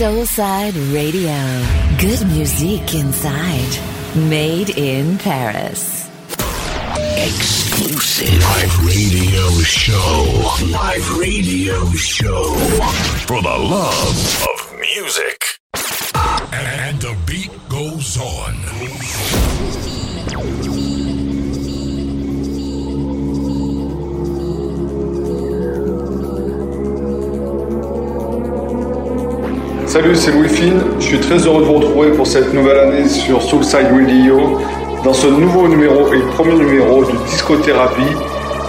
Soulside Radio. Good music inside. Made in Paris. Exclusive live radio show. Live radio show. For the love of music. Salut, c'est Louis Finn. Je suis très heureux de vous retrouver pour cette nouvelle année sur Soulside Radio dans ce nouveau numéro et le premier numéro de Discothérapie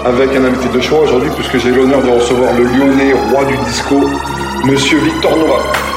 avec un invité de choix aujourd'hui puisque j'ai l'honneur de recevoir le lyonnais roi du disco, monsieur Victor Nova.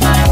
Bye.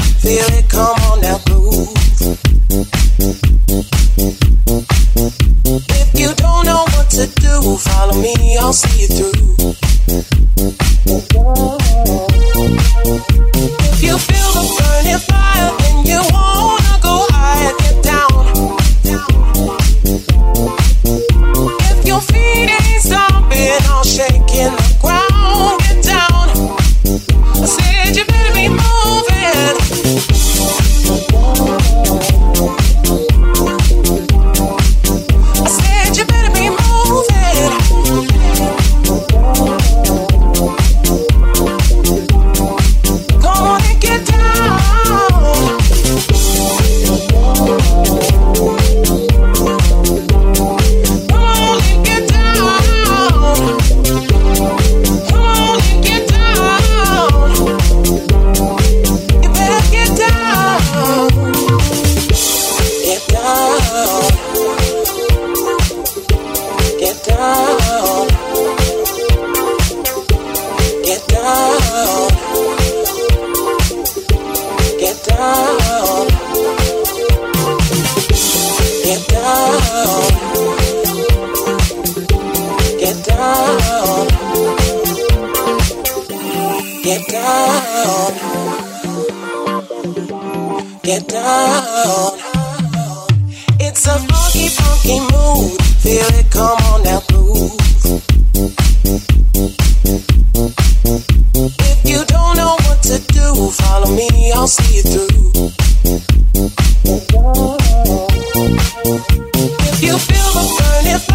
Feel it come Wanna make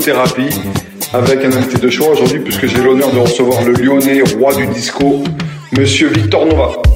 discothérapie avec un invité de choix aujourd'hui puisque j'ai l'honneur de recevoir le lyonnais roi du disco, monsieur Victor Nova.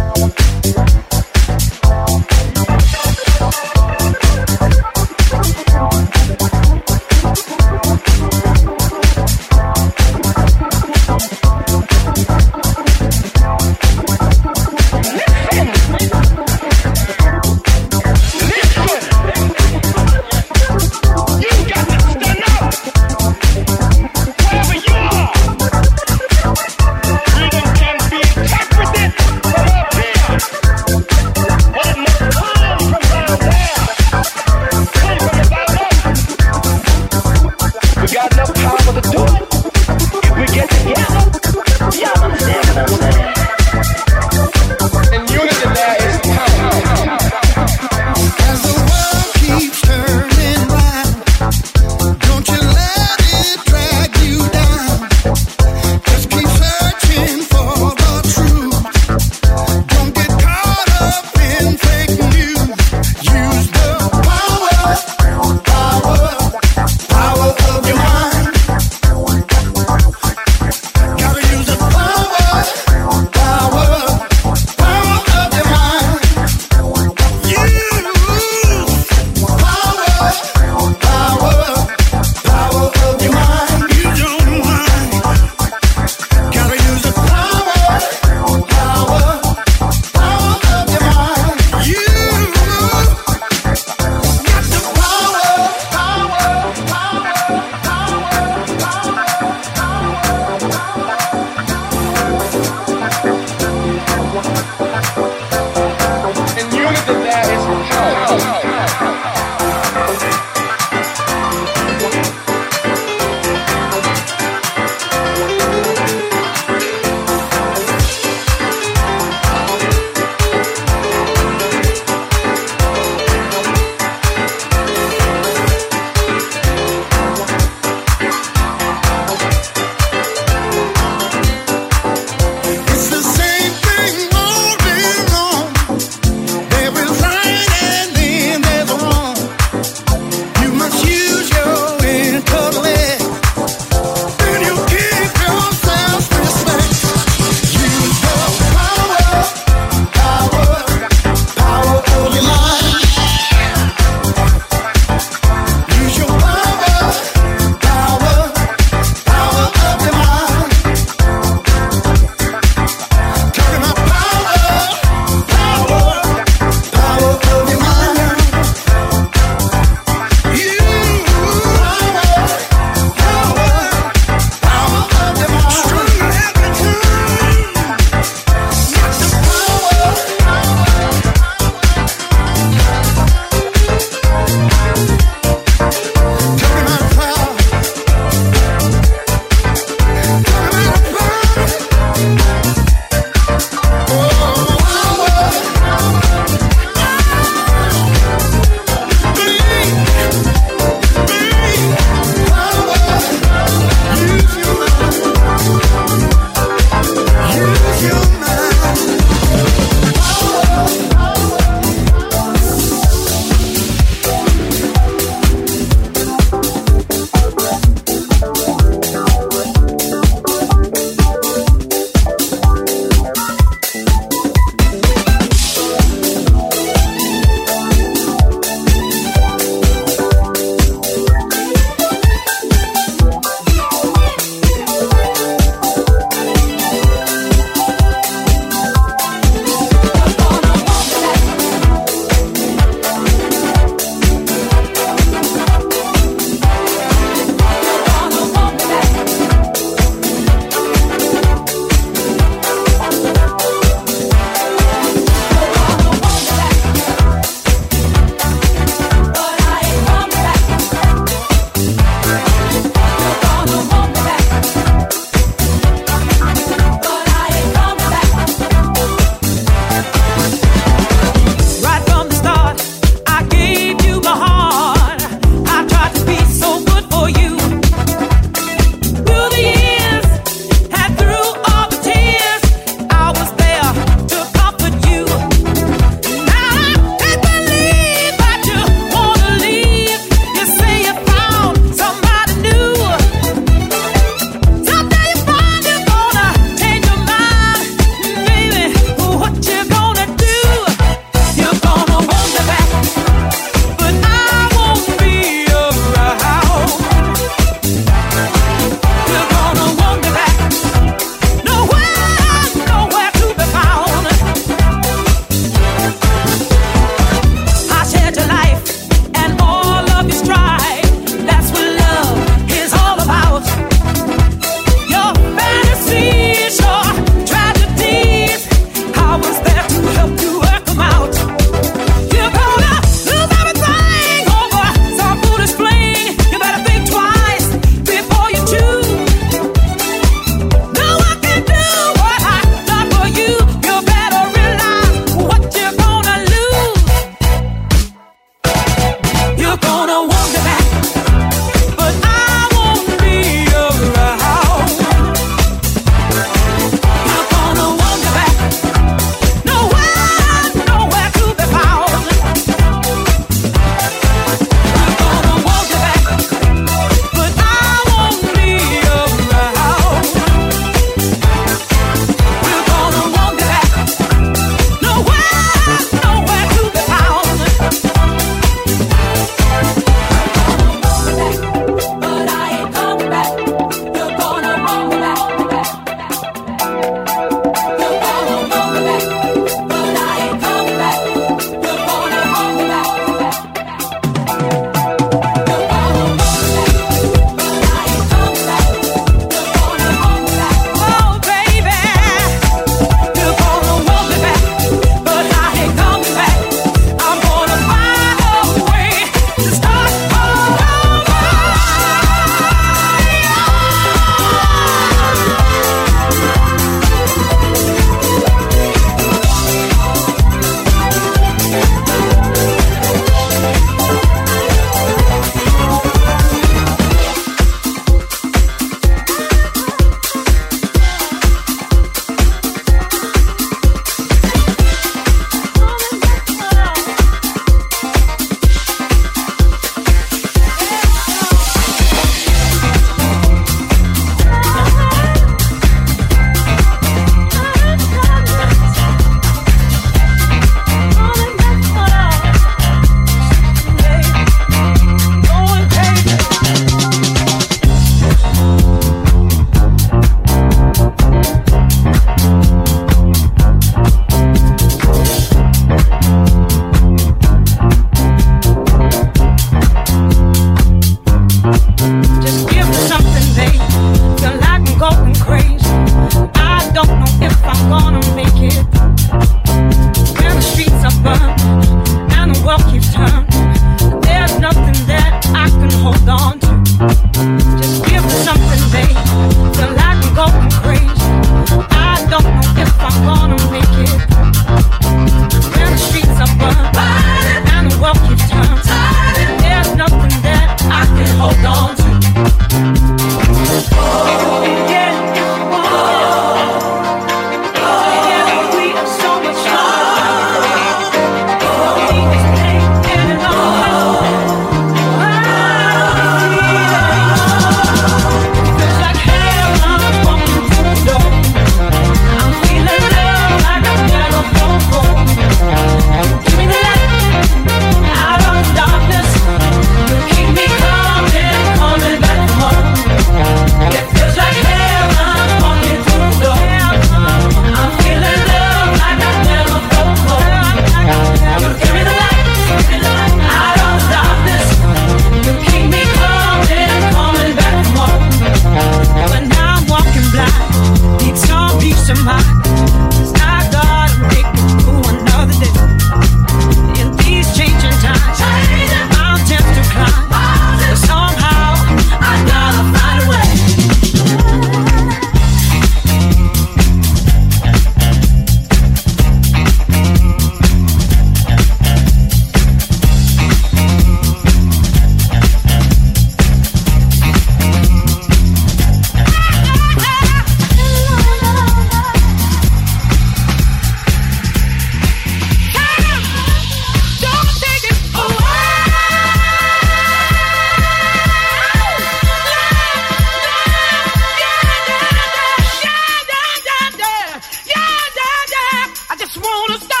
just wanna stop.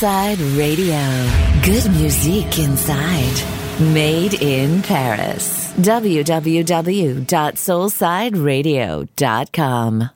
Soulside Radio. Good music inside. Made in Paris. www.soulsideradio.com.